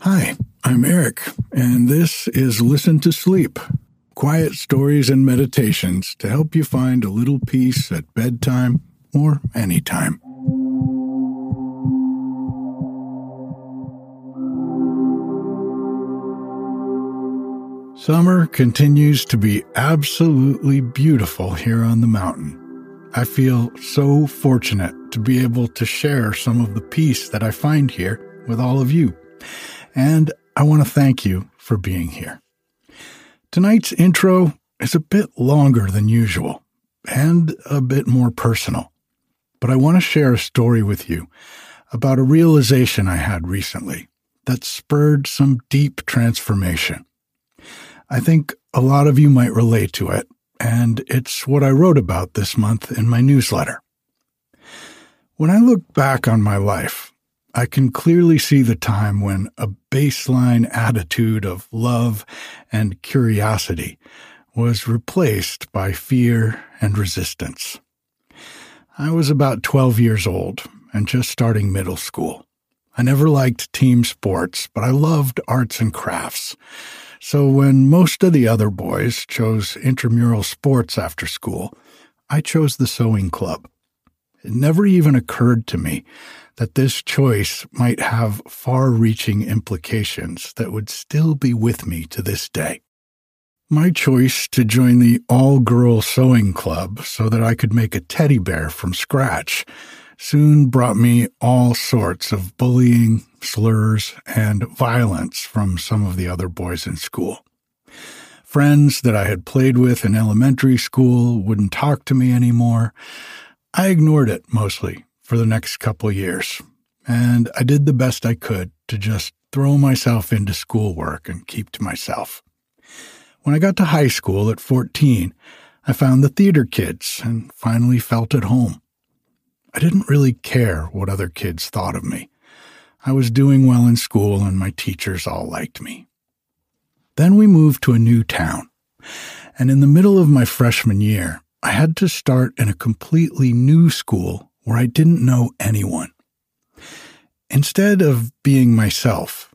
Hi, I'm Erik, and this is Listen to Sleep quiet stories and meditations to help you find a little peace at bedtime or anytime. Summer continues to be absolutely beautiful here on the mountain. I feel so fortunate to be able to share some of the peace that I find here with all of you. And I want to thank you for being here. Tonight's intro is a bit longer than usual and a bit more personal, but I want to share a story with you about a realization I had recently that spurred some deep transformation. I think a lot of you might relate to it, and it's what I wrote about this month in my newsletter. When I look back on my life, I can clearly see the time when a baseline attitude of love and curiosity was replaced by fear and resistance. I was about 12 years old and just starting middle school. I never liked team sports, but I loved arts and crafts. So when most of the other boys chose intramural sports after school, I chose the sewing club. It never even occurred to me that this choice might have far reaching implications that would still be with me to this day. My choice to join the all girl sewing club so that I could make a teddy bear from scratch soon brought me all sorts of bullying, slurs, and violence from some of the other boys in school. Friends that I had played with in elementary school wouldn't talk to me anymore. I ignored it mostly for the next couple years, and I did the best I could to just throw myself into schoolwork and keep to myself. When I got to high school at 14, I found the theater kids and finally felt at home. I didn't really care what other kids thought of me. I was doing well in school and my teachers all liked me. Then we moved to a new town, and in the middle of my freshman year, I had to start in a completely new school where I didn't know anyone. Instead of being myself,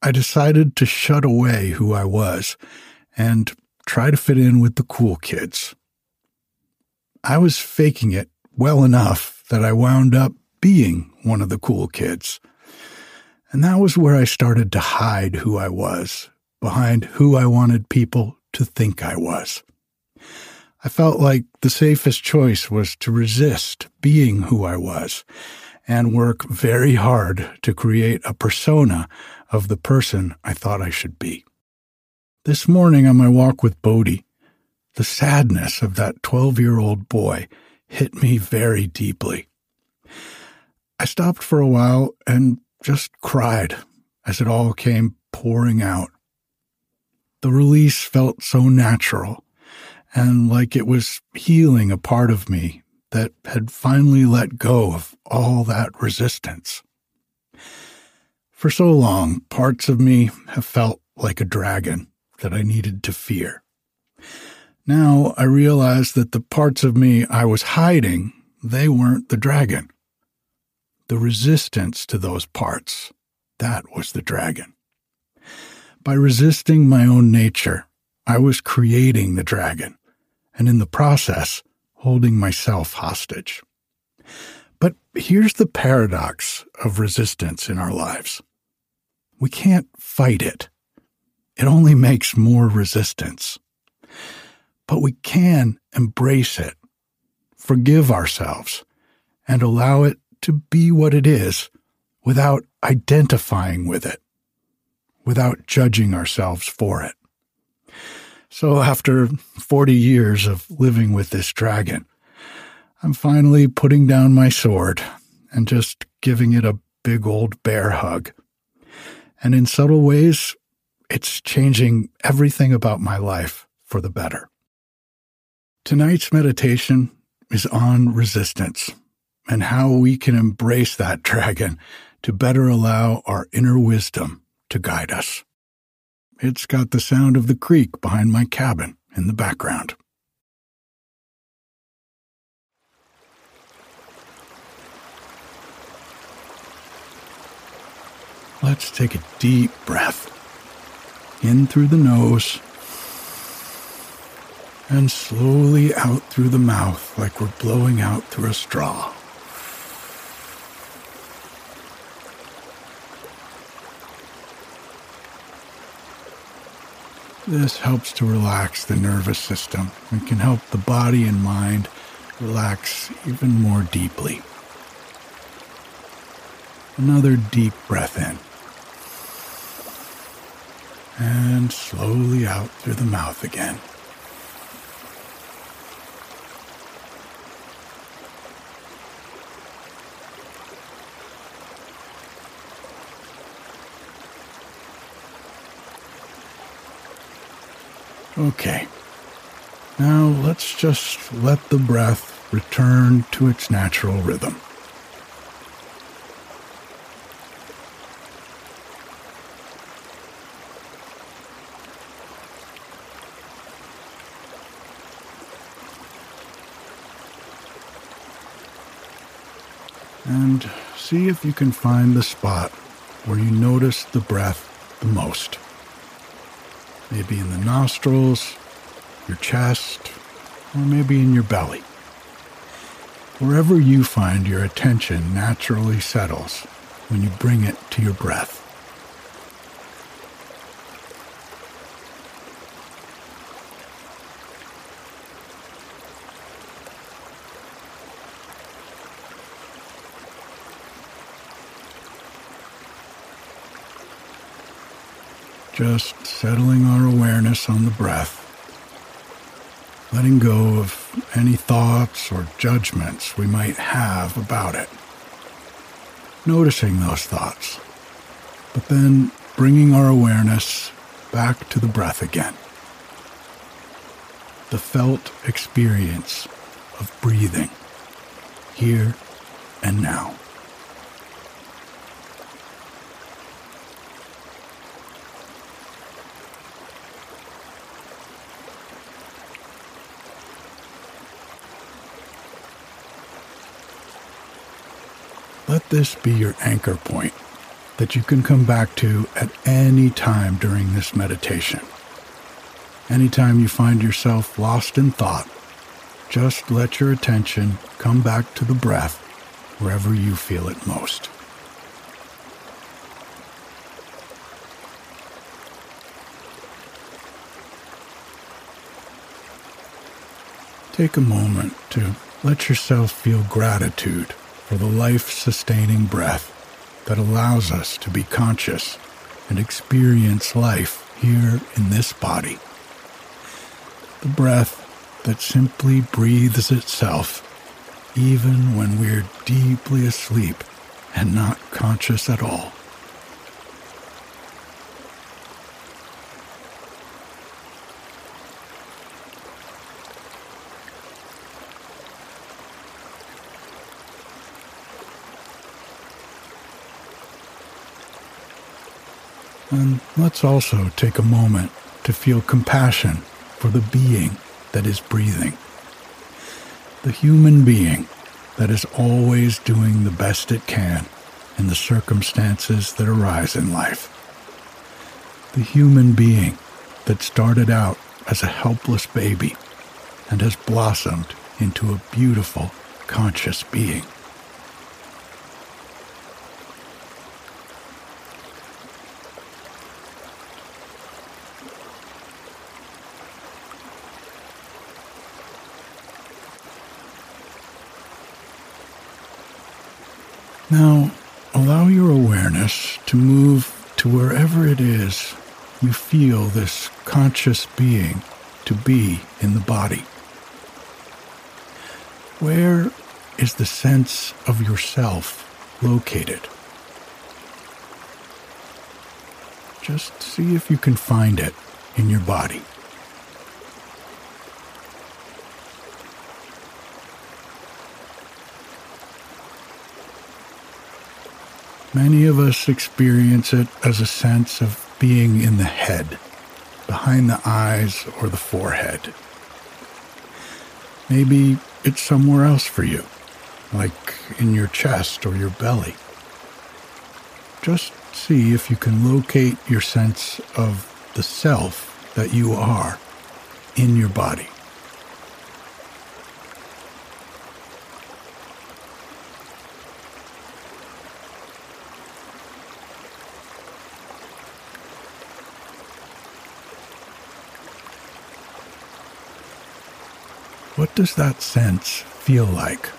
I decided to shut away who I was and try to fit in with the cool kids. I was faking it well enough that I wound up being one of the cool kids. And that was where I started to hide who I was, behind who I wanted people to think I was. I felt like the safest choice was to resist being who I was and work very hard to create a persona of the person I thought I should be. This morning on my walk with Bodhi, the sadness of that 12 year old boy hit me very deeply. I stopped for a while and just cried as it all came pouring out. The release felt so natural and like it was healing a part of me that had finally let go of all that resistance. For so long, parts of me have felt like a dragon that I needed to fear. Now I realize that the parts of me I was hiding, they weren't the dragon. The resistance to those parts, that was the dragon. By resisting my own nature, I was creating the dragon, and in the process, holding myself hostage. But here's the paradox of resistance in our lives we can't fight it, it only makes more resistance. But we can embrace it, forgive ourselves, and allow it to be what it is without identifying with it, without judging ourselves for it. So, after 40 years of living with this dragon, I'm finally putting down my sword and just giving it a big old bear hug. And in subtle ways, it's changing everything about my life for the better. Tonight's meditation is on resistance and how we can embrace that dragon to better allow our inner wisdom to guide us. It's got the sound of the creek behind my cabin in the background. Let's take a deep breath in through the nose and slowly out through the mouth like we're blowing out through a straw. This helps to relax the nervous system and can help the body and mind relax even more deeply. Another deep breath in. And slowly out through the mouth again. Okay. Now let's just let the breath return to its natural rhythm. And see if you can find the spot where you notice the breath the most maybe in the nostrils, your chest, or maybe in your belly. Wherever you find your attention naturally settles when you bring it to your breath. Just settling our awareness on the breath, letting go of any thoughts or judgments we might have about it. Noticing those thoughts, but then bringing our awareness back to the breath again. The felt experience of breathing here and now. This be your anchor point that you can come back to at any time during this meditation. Anytime you find yourself lost in thought, just let your attention come back to the breath wherever you feel it most. Take a moment to let yourself feel gratitude for the life sustaining breath that allows us to be conscious and experience life here in this body. The breath that simply breathes itself even when we're deeply asleep and not conscious at all. And let's also take a moment to feel compassion for the being that is breathing. The human being that is always doing the best it can in the circumstances that arise in life. The human being that started out as a helpless baby and has blossomed into a beautiful, conscious being. Now, allow your awareness to move to wherever it is you feel this conscious being to be in the body. Where is the sense of yourself located? Just see if you can find it in your body. Many of us experience it as a sense of being in the head, behind the eyes or the forehead. Maybe it's somewhere else for you, like in your chest or your belly. Just see if you can locate your sense of the self that you are in your body. What does that sense feel like?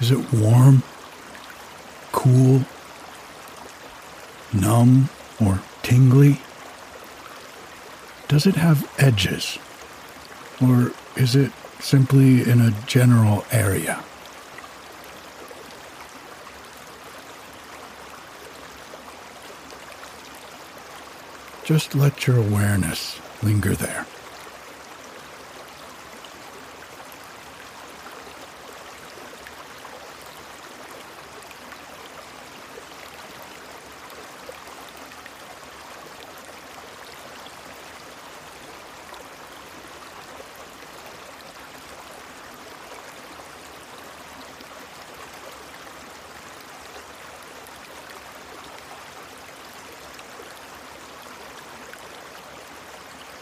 Is it warm, cool, numb, or tingly? Does it have edges? Or is it simply in a general area? Just let your awareness linger there.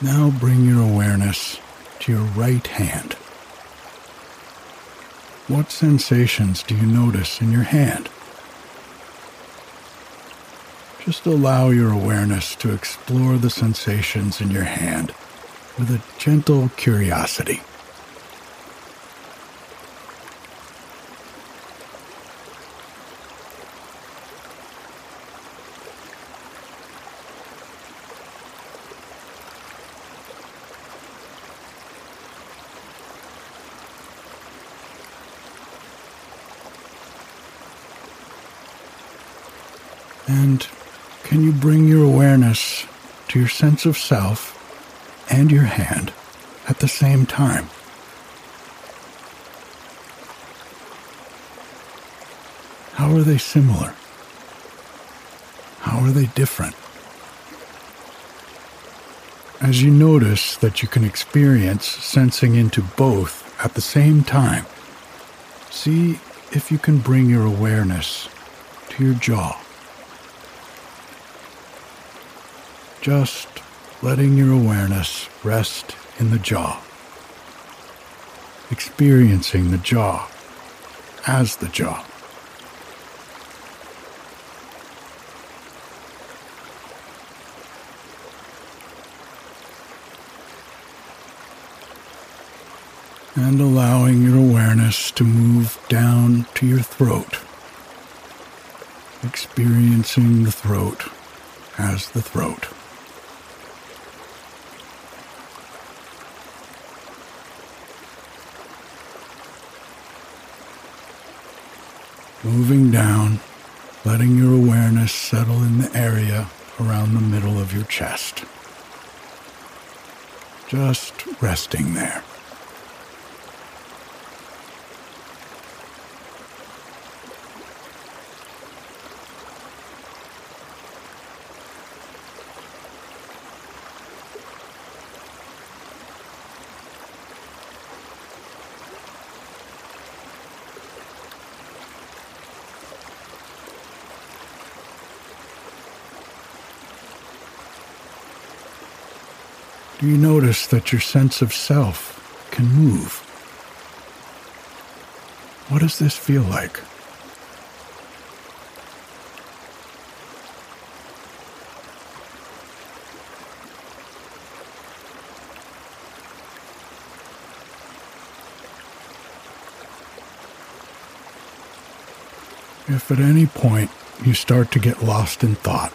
Now bring your awareness to your right hand. What sensations do you notice in your hand? Just allow your awareness to explore the sensations in your hand with a gentle curiosity. And can you bring your awareness to your sense of self and your hand at the same time? How are they similar? How are they different? As you notice that you can experience sensing into both at the same time, see if you can bring your awareness to your jaw. Just letting your awareness rest in the jaw. experiencing the jaw as the jaw. And allowing your awareness to move down to your throat, experiencing the throat as the throat. Moving down, letting your awareness settle in the area around the middle of your chest. Just resting there. You notice that your sense of self can move? What does this feel like? If at any point you start to get lost in thought,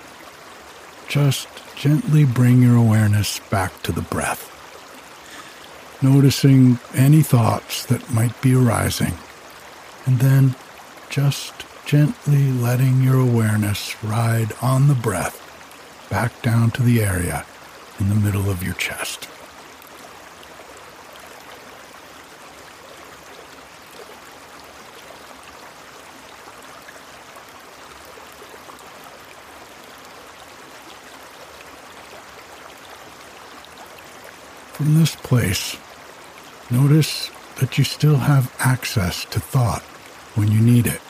just gently bring your awareness back to the breath, noticing any thoughts that might be arising, and then just gently letting your awareness ride on the breath back down to the area in the middle of your chest. From this place, notice that you still have access to thought when you need it.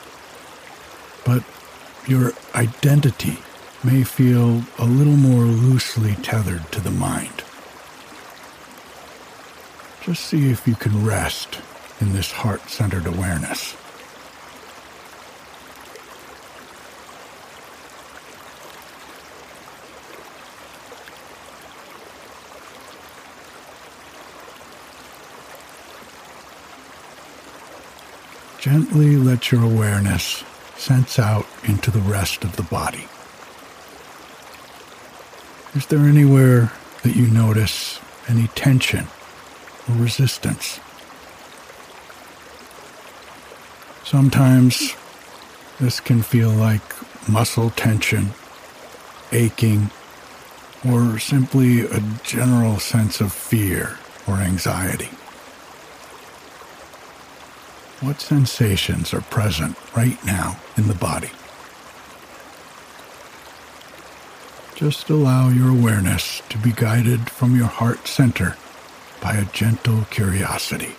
But your identity may feel a little more loosely tethered to the mind. Just see if you can rest in this heart centered awareness. Gently let your awareness sense out into the rest of the body. Is there anywhere that you notice any tension or resistance? Sometimes this can feel like muscle tension, aching, or simply a general sense of fear or anxiety. What sensations are present right now in the body? Just allow your awareness to be guided from your heart center by a gentle curiosity.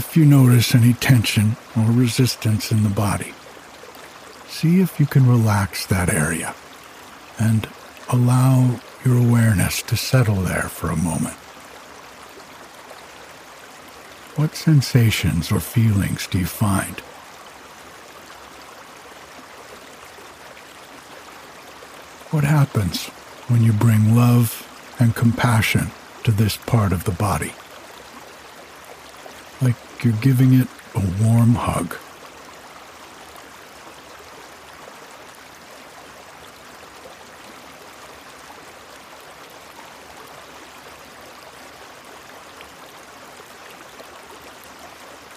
If you notice any tension or resistance in the body, see if you can relax that area and allow your awareness to settle there for a moment. What sensations or feelings do you find? What happens when you bring love and compassion to this part of the body? Like you're giving it a warm hug.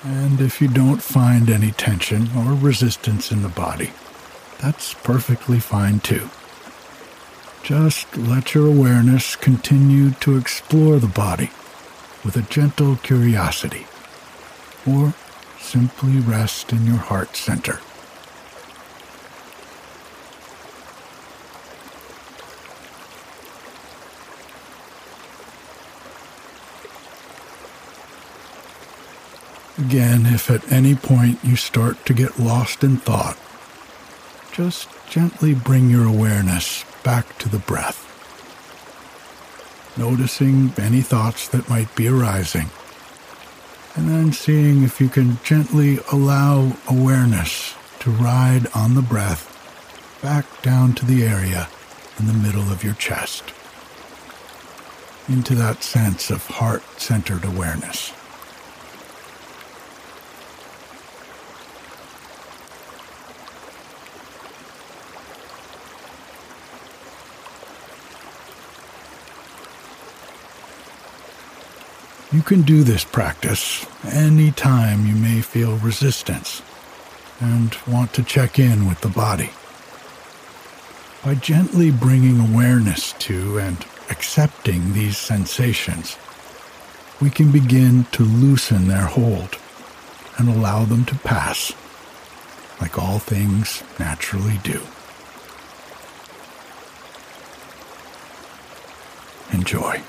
And if you don't find any tension or resistance in the body, that's perfectly fine too. Just let your awareness continue to explore the body with a gentle curiosity or simply rest in your heart center. Again, if at any point you start to get lost in thought, just gently bring your awareness back to the breath, noticing any thoughts that might be arising and then seeing if you can gently allow awareness to ride on the breath back down to the area in the middle of your chest, into that sense of heart centered awareness. You can do this practice any time you may feel resistance and want to check in with the body. By gently bringing awareness to and accepting these sensations, we can begin to loosen their hold and allow them to pass, like all things naturally do. Enjoy.